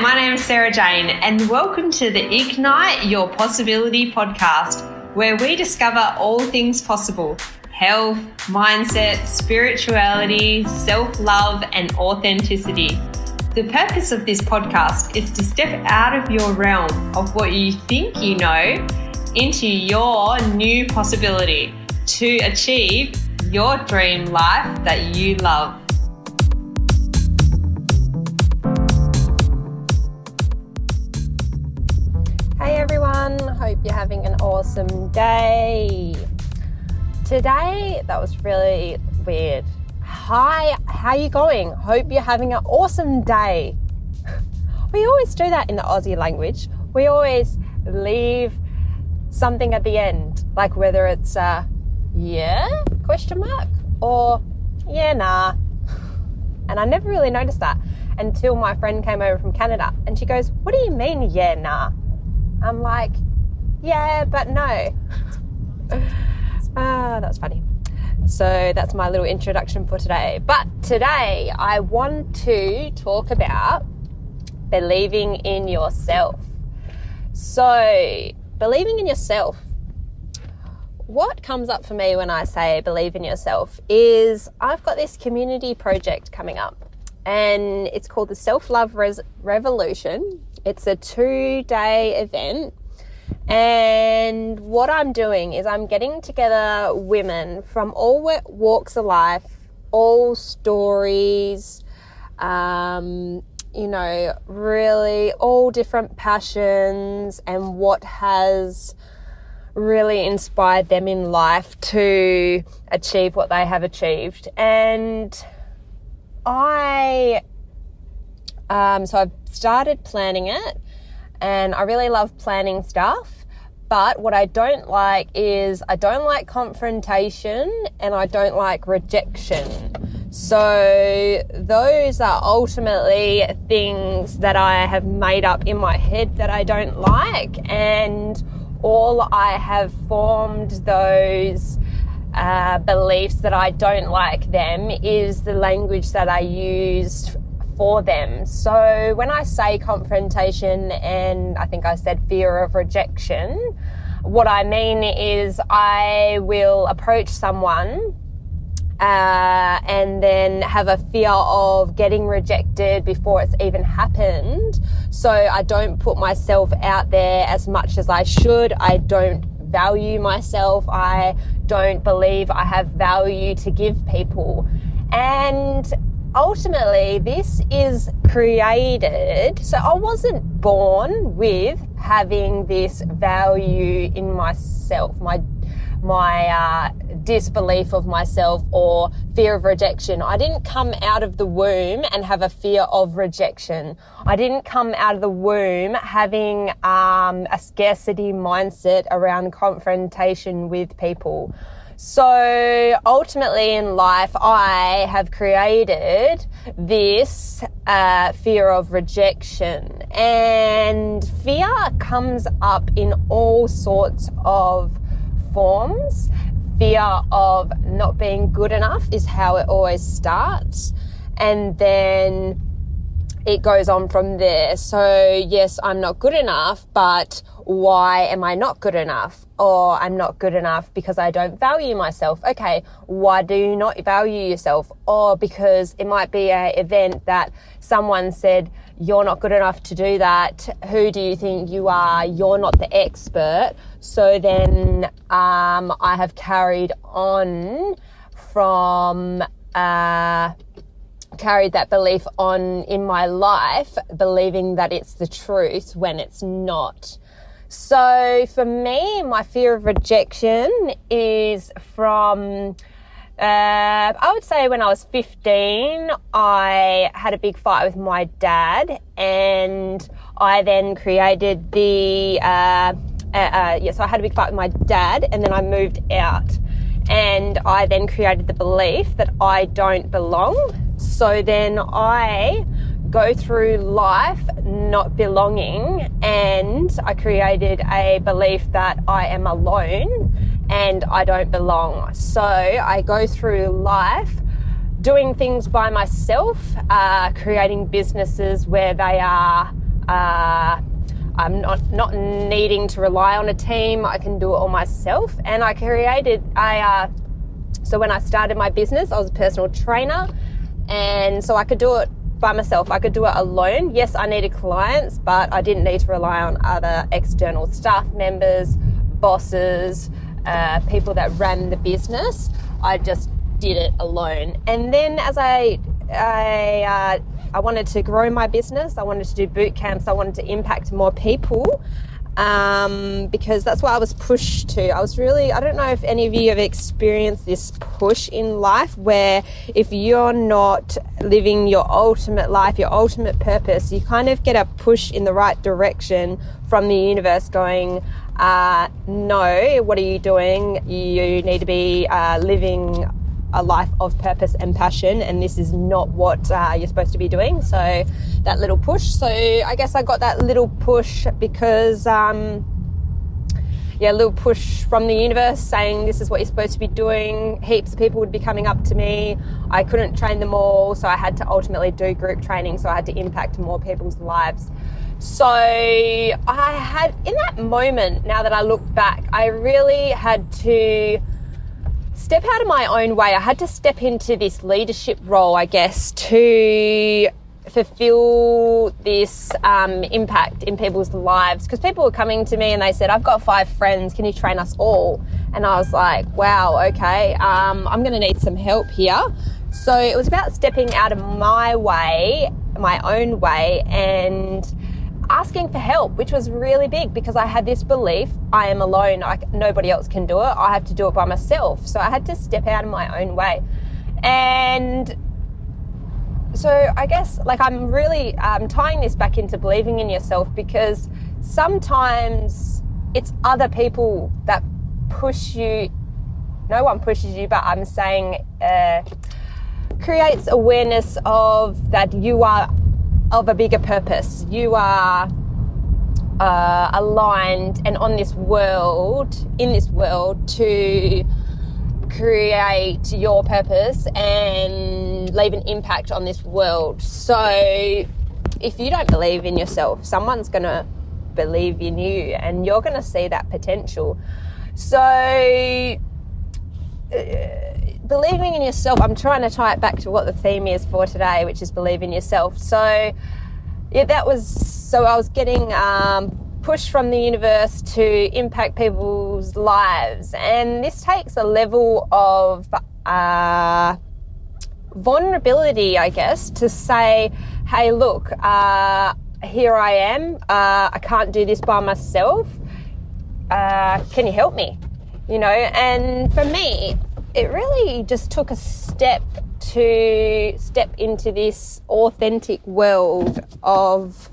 My name is Sarah Jayne, and welcome to the Ignite Your Possibility podcast, where we discover all things possible health, mindset, spirituality, self love, and authenticity. The purpose of this podcast is to step out of your realm of what you think you know into your new possibility to achieve your dream life that you love. Hope you're having an awesome day. Today, that was really weird. Hi, how are you going? Hope you're having an awesome day. We always do that in the Aussie language. We always leave something at the end, like whether it's uh, yeah question mark or yeah nah. And I never really noticed that until my friend came over from Canada and she goes, "What do you mean yeah nah?" I'm like, "Yeah, but no." ah, that's funny. So that's my little introduction for today. But today I want to talk about believing in yourself. So, believing in yourself. What comes up for me when I say believe in yourself is I've got this community project coming up and it's called the Self Love Res- Revolution. It's a two day event and what I'm doing is I'm getting together women from all walks of life, all stories, um, you know, really all different passions and what has really inspired them in life to achieve what they have achieved. And I, um, so I've started planning it and I really love planning stuff. But what I don't like is I don't like confrontation and I don't like rejection. So, those are ultimately things that I have made up in my head that I don't like, and all I have formed those uh, beliefs that I don't like them is the language that I used for them. So when I say confrontation and I think I said fear of rejection, what I mean is I will approach someone uh, and then have a fear of getting rejected before it's even happened. So I don't put myself out there as much as I should. I don't value myself. I don't believe I have value to give people. And ultimately, this is created. So I wasn't born with having this value in myself, my my uh, disbelief of myself or fear of rejection. I didn't come out of the womb and have a fear of rejection. I didn't come out of the womb having um, a scarcity mindset around confrontation with people. So ultimately in life, I have created this uh, fear of rejection. And fear comes up in all sorts of forms. Fear of not being good enough is how it always starts. And then it goes on from there. So, yes, I'm not good enough, but why am I not good enough? Or I'm not good enough because I don't value myself. Okay, why do you not value yourself? Or because it might be an event that someone said, you're not good enough to do that. Who do you think you are? You're not the expert. So then um, I have carried on from. Uh, carried that belief on in my life, believing that it's the truth when it's not. So for me, my fear of rejection is from, uh, I would say when I was 15, I had a big fight with my dad, and I then created the, uh, uh, uh, yes, I had a big fight with my dad, and then I moved out. And I then created the belief that I don't belong. So then I go through life not belonging and I created a belief that I am alone and I don't belong. So I go through life doing things by myself, uh, creating businesses where they are Uh, I'm not not needing to rely on a team. I can do it all myself. And I created I uh, so when I started my business, I was a personal trainer, and so I could do it by myself. I could do it alone. Yes, I needed clients, but I didn't need to rely on other external staff members, bosses, uh, people that ran the business. I just did it alone. And then as I I uh, I wanted to grow my business. I wanted to do boot camps. I wanted to impact more people um, because that's what I was pushed to. I was really, I don't know if any of you have experienced this push in life where if you're not living your ultimate life, your ultimate purpose, you kind of get a push in the right direction from the universe going, uh, no, what are you doing? You need to be uh, living a life of purpose and passion, and this is not what uh, you're supposed to be doing. So, that little push. So, I guess I got that little push because, um, yeah, a little push from the universe saying this is what you're supposed to be doing. Heaps of people would be coming up to me. I couldn't train them all, so I had to ultimately do group training, so I had to impact more people's lives. So I had, in that moment, now that I look back, I really had to step out of my own way. I had to step into this leadership role, I guess, to fulfill this um, impact in people's lives. Because people were coming to me and they said, I've got five friends, can you train us all? And I was like, wow, okay, um, I'm going to need some help here. So it was about stepping out of my way, my own way, and asking for help, which was really big because I had this belief I am alone, I, nobody else can do it, I have to do it by myself. So I had to step out of my own way. And so I guess like I'm really um, tying this back into believing in yourself because sometimes it's other people that push you. No one pushes you, but I'm saying uh, creates awareness of that you are of a bigger purpose. You are uh, aligned and on this world, in this world, to create your purpose and leave an impact on this world. So, if you don't believe in yourself, someone's going to believe in you and you're going to see that potential. So, uh, believing in yourself, I'm trying to tie it back to what the theme is for today, which is believe in yourself. So, yeah, that was so I was getting um, pushed from the universe to impact people's lives, and this takes a level of uh, vulnerability, I guess, to say, hey, look, uh, here I am. Uh, I can't do this by myself. Uh, can you help me? You know, and for me, it really just took a step to step into this authentic world of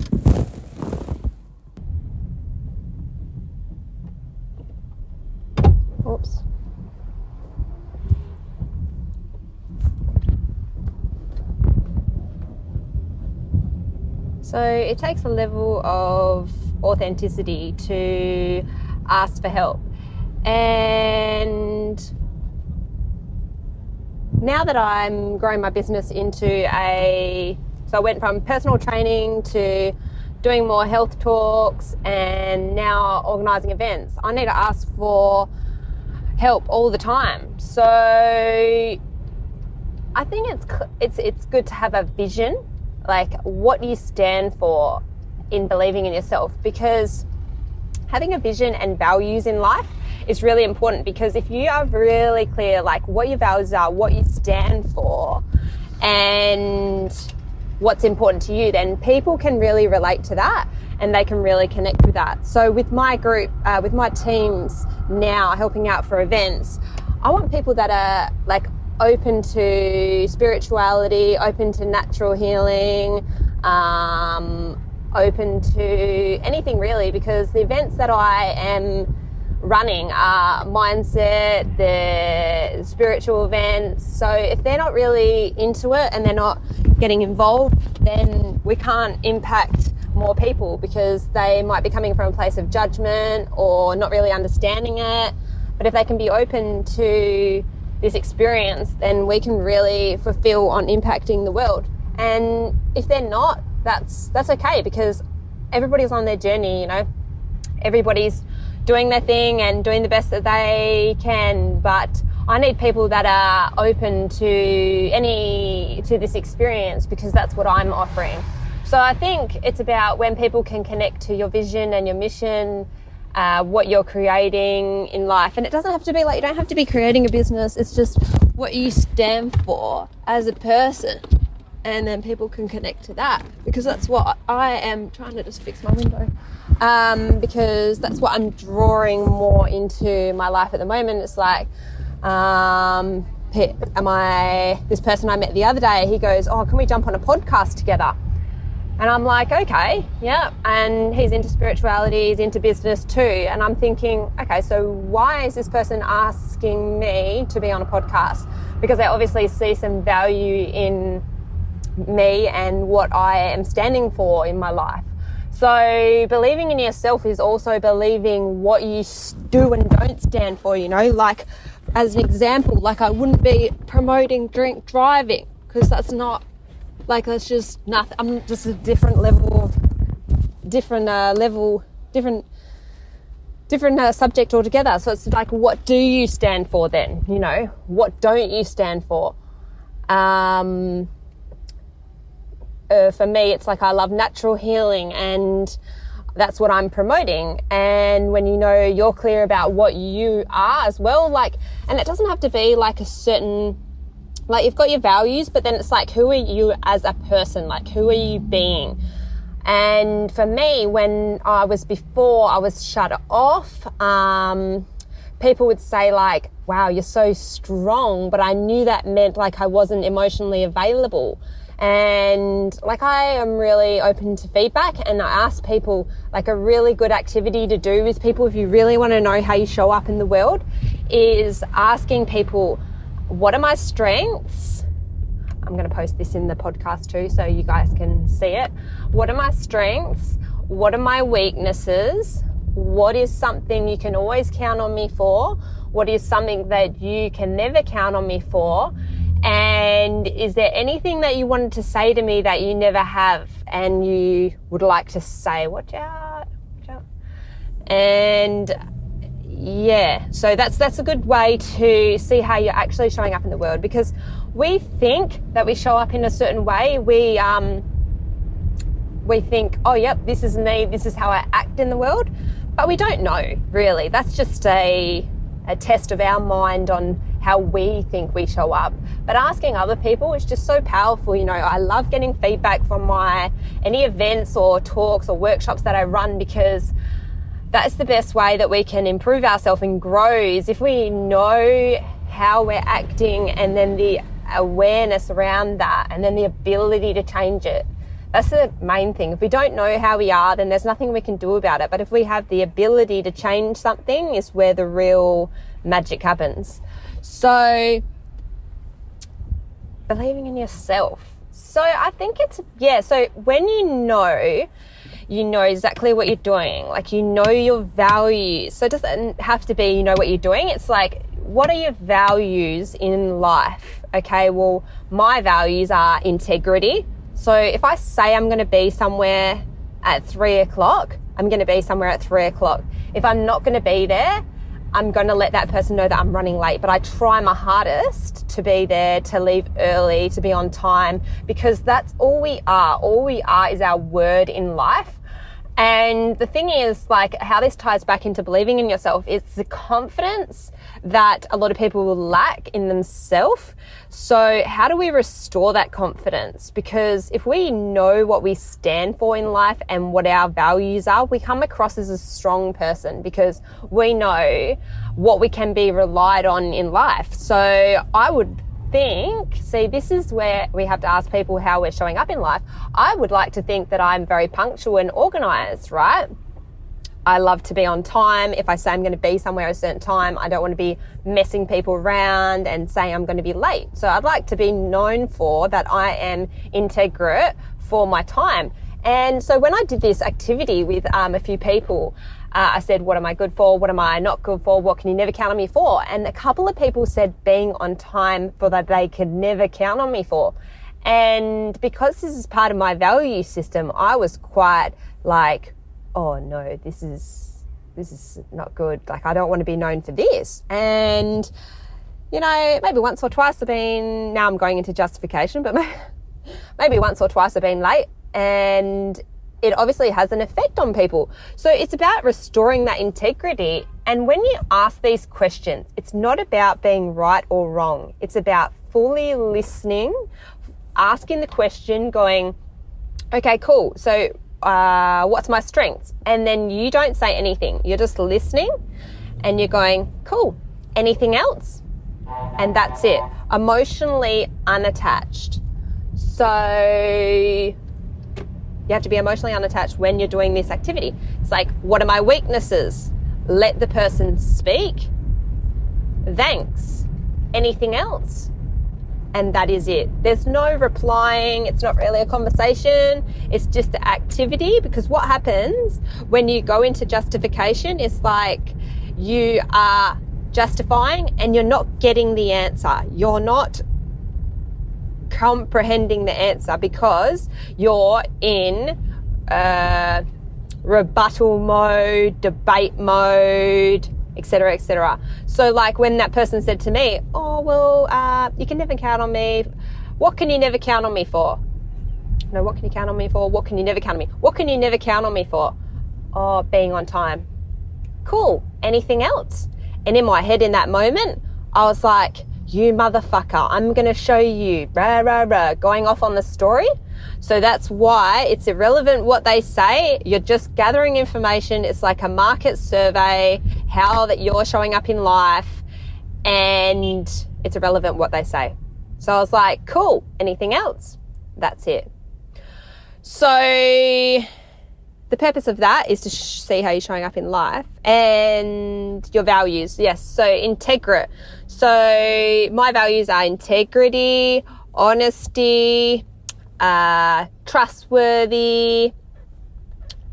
oops So it takes a level of authenticity to ask for help. And now that I'm growing my business into a, so I went from personal training to doing more health talks and now organizing events, I need to ask for help all the time. So I think it's it's it's good to have a vision, like what you stand for in believing in yourself because having a vision and values in life is really important because if you are really clear, like what your values are, what you stand for, and what's important to you, then people can really relate to that and they can really connect with that. So, with my group, uh, with my teams now helping out for events, I want people that are like open to spirituality, open to natural healing, um, open to anything really, because the events that I am running are mindset, the spiritual events. So if they're not really into it and they're not getting involved, then we can't impact more people because they might be coming from a place of judgment or not really understanding it. But if they can be open to this experience, then we can really fulfill on impacting the world. And if they're not, that's that's okay because everybody's on their journey, you know. Everybody's doing their thing and doing the best that they can, but I need people that are open to any to this experience because that's what I'm offering. So I think it's about when people can connect to your vision and your mission, uh, what you're creating in life, and it doesn't have to be like you don't have to be creating a business. It's just what you stand for as a person, and then people can connect to that because that's what I am trying to just fix my window. Um, because that's what I'm drawing more into my life at the moment. It's like um, am I this person I met the other day? He goes, "Oh, can we jump on a podcast together?" And I'm like, "Okay, yeah." And he's into spirituality, he's into business too. And I'm thinking, okay, so why is this person asking me to be on a podcast? Because they obviously see some value in me and what I am standing for in my life. So believing in yourself is also believing what you do and don't stand for, you know, like as an example, like I wouldn't be promoting drink driving because that's not like that's just nothing. I'm just a different level of different uh, level, different different uh, subject altogether. So it's like, what do you stand for then? You know, what don't you stand for? Um, uh, for me, it's like I love natural healing and that's what I'm promoting. And when you know you're clear about what you are as well, like, and it doesn't have to be like a certain, like you've got your values, but then it's like, who are you as a person? Like, who are you being? And for me, when I was before I was shut off, um, people would say like, wow, you're so strong. But I knew that meant like I wasn't emotionally available. And like I am really open to feedback and I ask people like a really good activity to do with people if you really want to know how you show up in the world is asking people what are my strengths? I'm going to post this in the podcast too so you guys can see it. What are my strengths? What are my weaknesses? What is something you can always count on me for? What is something that you can never count on me for? And is there anything that you wanted to say to me that you never have and you would like to say? Watch out, watch out. And yeah, so that's that's a good way to see how you're actually showing up in the world because we think that we show up in a certain way. We um we think, oh yep, this is me, this is how I act in the world. But we don't know, really. That's just a a test of our mind on how we think we show up. But asking other people is just so powerful. You know, I love getting feedback from my any events or talks or workshops that I run because that's the best way that we can improve ourselves and grow is if we know how we're acting and then the awareness around that and then the ability to change it. That's the main thing. If we don't know how we are, then there's nothing we can do about it. But if we have the ability to change something, is where the real magic happens. So, believing in yourself. So, I think it's, yeah, so when you know, you know exactly what you're doing, like you know your values. So, it doesn't have to be you know what you're doing. It's like, what are your values in life? Okay, well, my values are integrity. So, if I say I'm going to be somewhere at three o'clock, I'm going to be somewhere at three o'clock. If I'm not going to be there, I'm going to let that person know that I'm running late, but I try my hardest to be there, to leave early, to be on time, because that's all we are. All we are is our word in life. And the thing is, like, how this ties back into believing in yourself is the confidence that a lot of people will lack in themselves. So, how do we restore that confidence? Because if we know what we stand for in life and what our values are, we come across as a strong person because we know what we can be relied on in life. So, I would think, see, this is where we have to ask people how we're showing up in life. I would like to think that I'm very punctual and organized, right? I love to be on time. If I say I'm going to be somewhere at a certain time, I don't want to be messing people around and saying I'm going to be late. So I'd like to be known for that I am integrate for my time. And so when I did this activity with um, a few people, uh, I said, what am I good for? What am I not good for? What can you never count on me for? And a couple of people said being on time for that they could never count on me for. And because this is part of my value system, I was quite like, oh no, this is this is not good. Like I don't want to be known for this. And you know, maybe once or twice I've been now I'm going into justification, but maybe once or twice I've been late and it obviously has an effect on people. So it's about restoring that integrity. And when you ask these questions, it's not about being right or wrong. It's about fully listening, asking the question, going, okay, cool. So uh, what's my strengths? And then you don't say anything. You're just listening and you're going, cool. Anything else? And that's it. Emotionally unattached. So you have to be emotionally unattached when you're doing this activity. It's like, what are my weaknesses? Let the person speak. Thanks. Anything else? And that is it. There's no replying. It's not really a conversation. It's just the activity because what happens when you go into justification is like you are justifying and you're not getting the answer. You're not comprehending the answer because you're in uh, rebuttal mode, debate mode, etc., etc. So, like when that person said to me, "Oh well, uh, you can never count on me. What can you never count on me for?" No, what can you count on me for? What can you never count on me? What can you never count on me for? Oh, being on time. Cool. Anything else? And in my head, in that moment, I was like, you motherfucker, I'm going to show you, rah, rah, rah, going off on the story. So that's why it's irrelevant what they say. You're just gathering information. It's like a market survey, how that you're showing up in life, and it's irrelevant what they say. So I was like, cool, anything else? That's it. So the purpose of that is to sh- see how you're showing up in life and your values. Yes, so integrate. So my values are integrity, honesty, uh, trustworthy,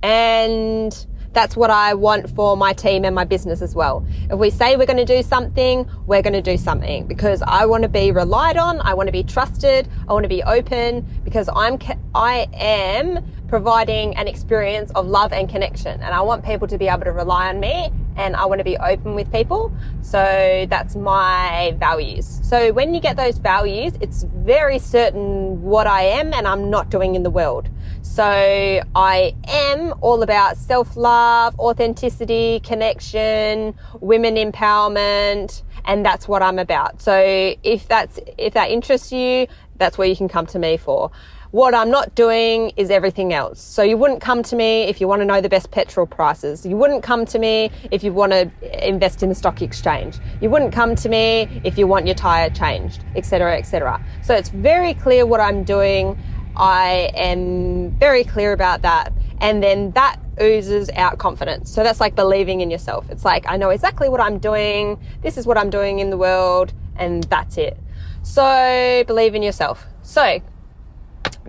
and that's what I want for my team and my business as well. If we say we're going to do something, we're going to do something because I want to be relied on. I want to be trusted. I want to be open because I'm, I am providing an experience of love and connection. And I want people to be able to rely on me and I want to be open with people. So that's my values. So when you get those values, it's very certain what I am and I'm not doing in the world. So I am all about self love, authenticity, connection, women empowerment, and that's what I'm about. So if that's, if that interests you, that's where you can come to me for. What I'm not doing is everything else. So you wouldn't come to me if you want to know the best petrol prices. You wouldn't come to me if you want to invest in the stock exchange. You wouldn't come to me if you want your tire changed, etc., etc. So it's very clear what I'm doing I am very clear about that. And then that oozes out confidence. So that's like believing in yourself. It's like, I know exactly what I'm doing. This is what I'm doing in the world. And that's it. So believe in yourself. So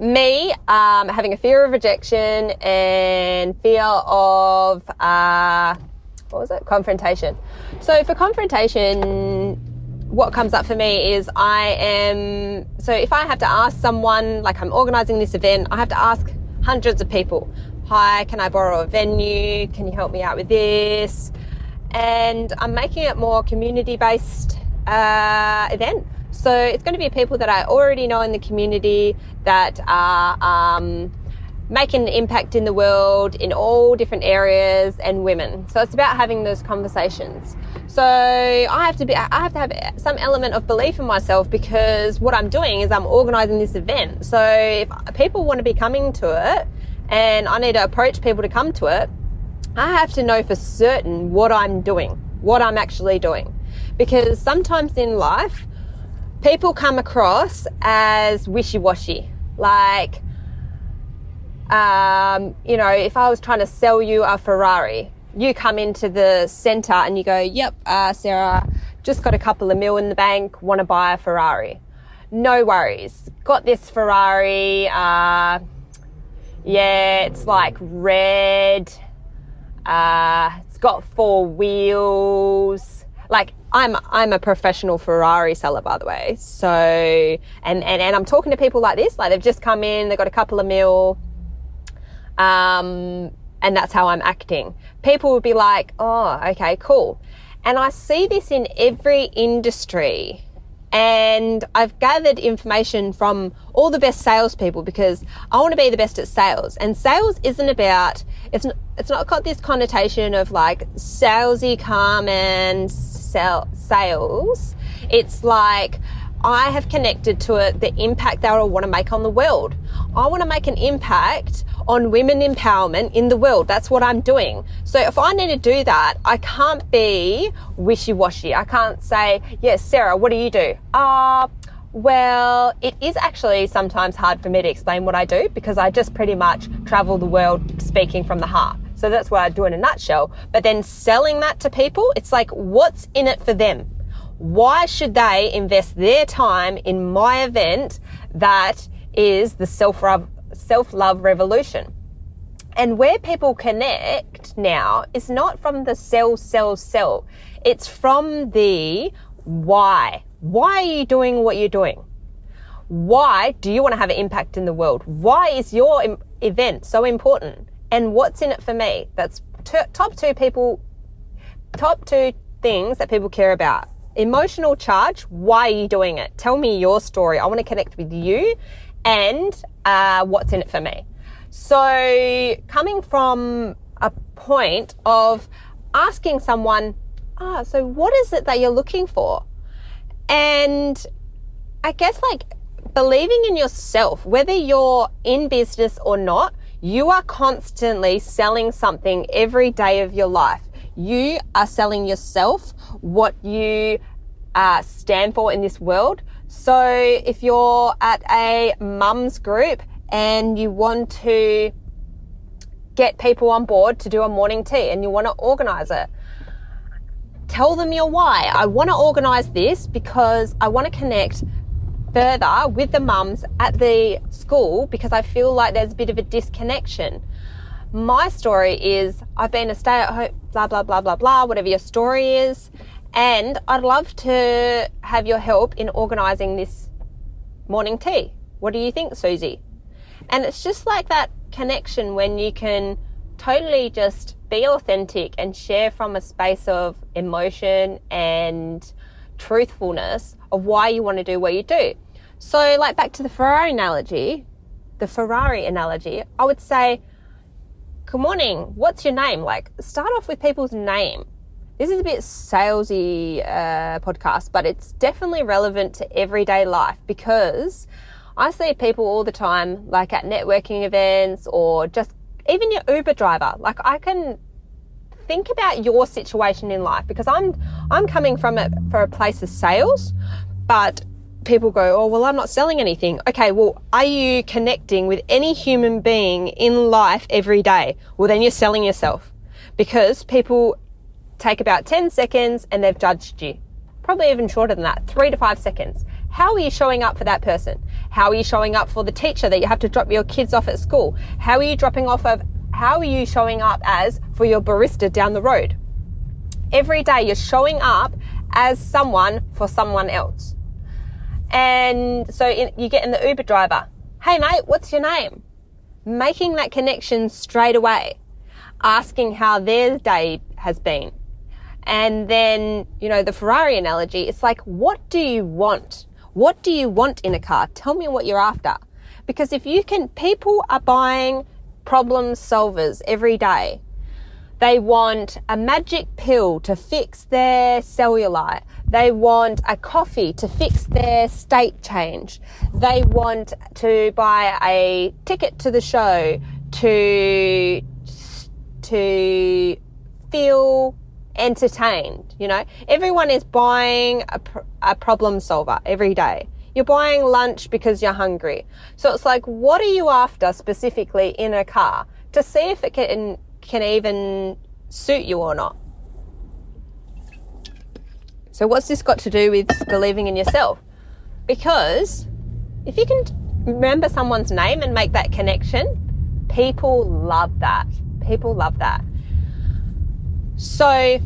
me um, having a fear of rejection and fear of uh, what was it confrontation so for confrontation what comes up for me is I am, so if I have to ask someone, like I'm organizing this event, I have to ask hundreds of people, hi, can I borrow a venue? Can you help me out with this? And I'm making it more community based uh, event. So it's going to be people that I already know in the community that are um, making an impact in the world in all different areas and women. So it's about having those conversations. So I have to be, I have to have some element of belief in myself because what I'm doing is I'm organizing this event. So if people want to be coming to it and I need to approach people to come to it, I have to know for certain what I'm doing, what I'm actually doing. Because sometimes in life, people come across as wishy washy. Like, um, you know, if I was trying to sell you a Ferrari, you come into the center and you go, Yep, uh, Sarah, just got a couple of mil in the bank, want to buy a Ferrari. No worries. Got this Ferrari. Uh, yeah, it's like red. Uh, it's got four wheels. Like I'm I'm a professional Ferrari seller, by the way. So and, and and I'm talking to people like this, like they've just come in, they've got a couple of mil Um, and that's how I'm acting. People would be like, oh, okay, cool. And I see this in every industry. And I've gathered information from all the best salespeople because I want to be the best at sales. And sales isn't about, it's, it's not got this connotation of like salesy, calm and sell, sales. It's like, I have connected to it the impact that I want to make on the world. I want to make an impact on women empowerment in the world. That's what I'm doing. So if I need to do that, I can't be wishy-washy. I can't say, yes, Sarah, what do you do? Ah, uh, well, it is actually sometimes hard for me to explain what I do because I just pretty much travel the world speaking from the heart. So that's what I do in a nutshell. But then selling that to people, it's like, what's in it for them? Why should they invest their time in my event that is the self self love revolution? And where people connect now is not from the sell, sell, sell. It's from the why. Why are you doing what you're doing? Why do you want to have an impact in the world? Why is your event so important? And what's in it for me? That's t- top two people, top two things that people care about emotional charge. Why are you doing it? Tell me your story. I want to connect with you and uh, what's in it for me. So, coming from a point of asking someone, ah, so what is it that you're looking for? And I guess like believing in yourself, whether you're in business or not, you are constantly selling something every day of your life. You are selling yourself what you uh, stand for in this world. So if you're at a mums group and you want to get people on board to do a morning tea and you want to organize it, tell them your why. I want to organize this because I want to connect further with the mums at the school because I feel like there's a bit of a disconnection. My story is I've been a stay at home, blah, blah, blah, blah, blah, whatever your story is. And I'd love to have your help in organising this morning tea. What do you think, Susie? And it's just like that connection when you can totally just be authentic and share from a space of emotion and truthfulness of why you want to do what you do. So, like back to the Ferrari analogy, the Ferrari analogy, I would say, Good morning, what's your name? Like, start off with people's name. This is a bit salesy uh, podcast, but it's definitely relevant to everyday life because I see people all the time, like at networking events or just even your Uber driver. Like I can think about your situation in life because I'm I'm coming from it for a place of sales, but people go, oh, well, I'm not selling anything. Okay, well, are you connecting with any human being in life every day? Well, then you're selling yourself because people take about 10 seconds and they've judged you. Probably even shorter than that, three to five seconds. How are you showing up for that person? How are you showing up for the teacher that you have to drop your kids off at school? How are you dropping off of, how are you showing up as for your barista down the road? Every day you're showing up as someone for someone else. And so in, you get in the Uber driver. Hey mate, what's your name? Making that connection straight away. Asking how their day has been and then, you know, the Ferrari analogy, it's like, what do you want? What do you want in a car? Tell me what you're after. Because if you can, people are buying problem solvers every day. They want a magic pill to fix their cellulite. They want a coffee to fix their state change. They want to buy a ticket to the show to, to feel entertained. You know, everyone is buying a, a problem solver every day. You're buying lunch because you're hungry. So it's like, what are you after specifically in a car to see if it can, can even suit you or not? So what's this got to do with believing in yourself? Because if you can remember someone's name and make that connection, people love that. People love that. So,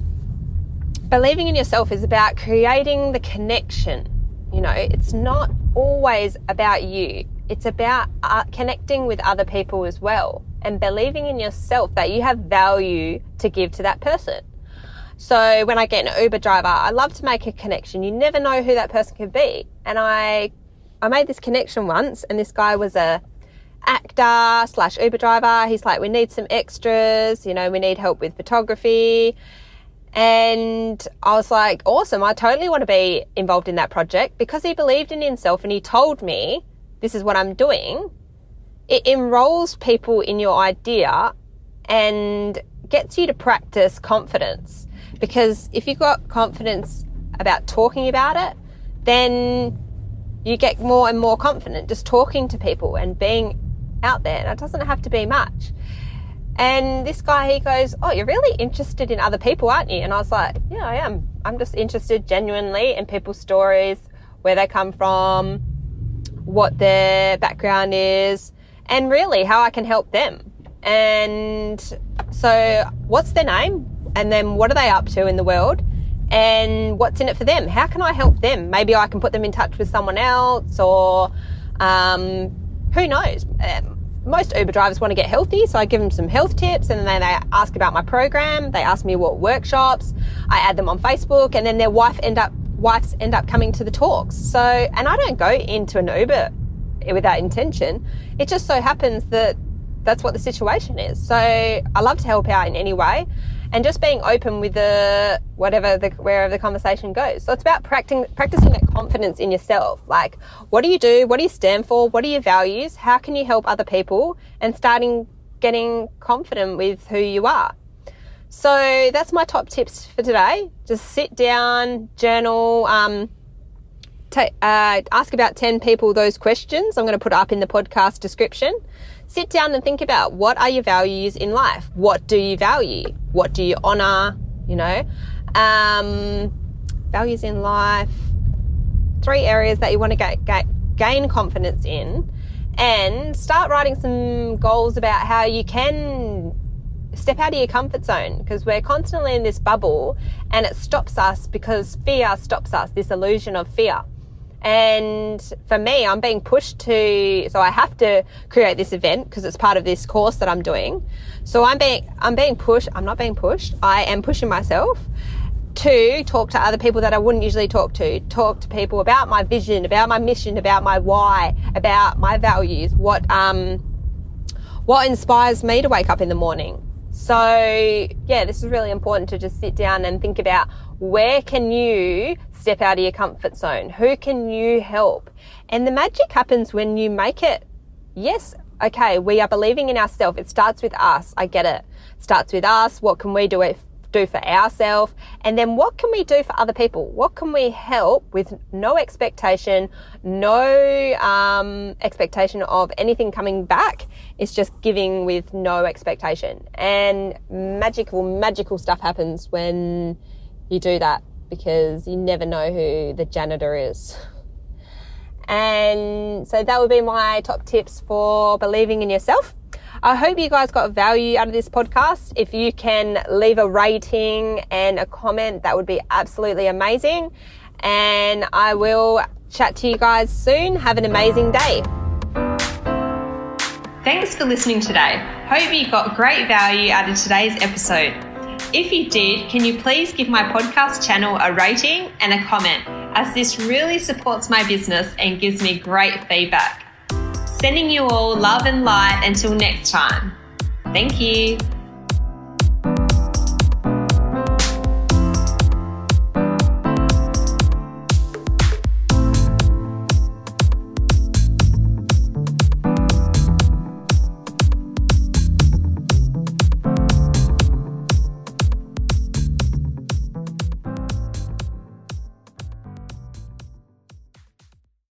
believing in yourself is about creating the connection. You know, it's not always about you, it's about uh, connecting with other people as well and believing in yourself that you have value to give to that person. So when I get an Uber driver, I love to make a connection. You never know who that person could be. And I I made this connection once and this guy was a actor slash Uber driver. He's like, we need some extras, you know, we need help with photography. And I was like, awesome. I totally want to be involved in that project because he believed in himself and he told me this is what I'm doing. It enrolls people in your idea and gets you to practice confidence. Because if you've got confidence about talking about it, then you get more and more confident just talking to people and being out there. And it doesn't have to be much. And this guy, he goes, Oh, you're really interested in other people, aren't you? And I was like, Yeah, I am. I'm just interested genuinely in people's stories, where they come from, what their background is, and really how I can help them. And so, what's their name? And then, what are they up to in the world? And what's in it for them? How can I help them? Maybe I can put them in touch with someone else, or um, who knows? Um, most Uber drivers want to get healthy, so I give them some health tips and then they ask about my program. They ask me what workshops. I add them on Facebook and then their wife end up wives end up coming to the talks. So, and I don't go into an Uber with that intention. It just so happens that that's what the situation is. So, I love to help out in any way and just being open with the whatever the wherever the conversation goes. So it's about practicing practicing that confidence in yourself. Like, what do you do? What do you stand for? What are your values? How can you help other people? And starting getting confident with who you are. So that's my top tips for today. Just sit down, journal, um, t- uh, ask about 10 people those questions. I'm going to put up in the podcast description sit down and think about what are your values in life? What do you value? What do you honor? You know, um, values in life, three areas that you want to get, get, gain confidence in, and start writing some goals about how you can step out of your comfort zone because we're constantly in this bubble and it stops us because fear stops us, this illusion of fear. And for me, I'm being pushed to, so I have to create this event because it's part of this course that I'm doing. So I'm being, I'm being pushed. I'm not being pushed. I am pushing myself to talk to other people that I wouldn't usually talk to, talk to people about my vision, about my mission, about my why, about my values, what, um, what inspires me to wake up in the morning. So yeah, this is really important to just sit down and think about where can you step out of your comfort zone? Who can you help? And the magic happens when you make it. Yes, okay, we are believing in ourselves. It starts with us. I get it. it starts with us. What can we do it do for ourselves? And then what can we do for other people? What can we help with no expectation, no um, expectation of anything coming back? It's just giving with no expectation. And magical, magical stuff happens when you do that because you never know who the janitor is. And so that would be my top tips for believing in yourself. I hope you guys got value out of this podcast. If you can leave a rating and a comment, that would be absolutely amazing. And I will chat to you guys soon. Have an amazing day. Thanks for listening today. Hope you got great value out of today's episode. If you did, can you please give my podcast channel a rating and a comment, as this really supports my business and gives me great feedback. Sending you all love and light until next time. Thank you.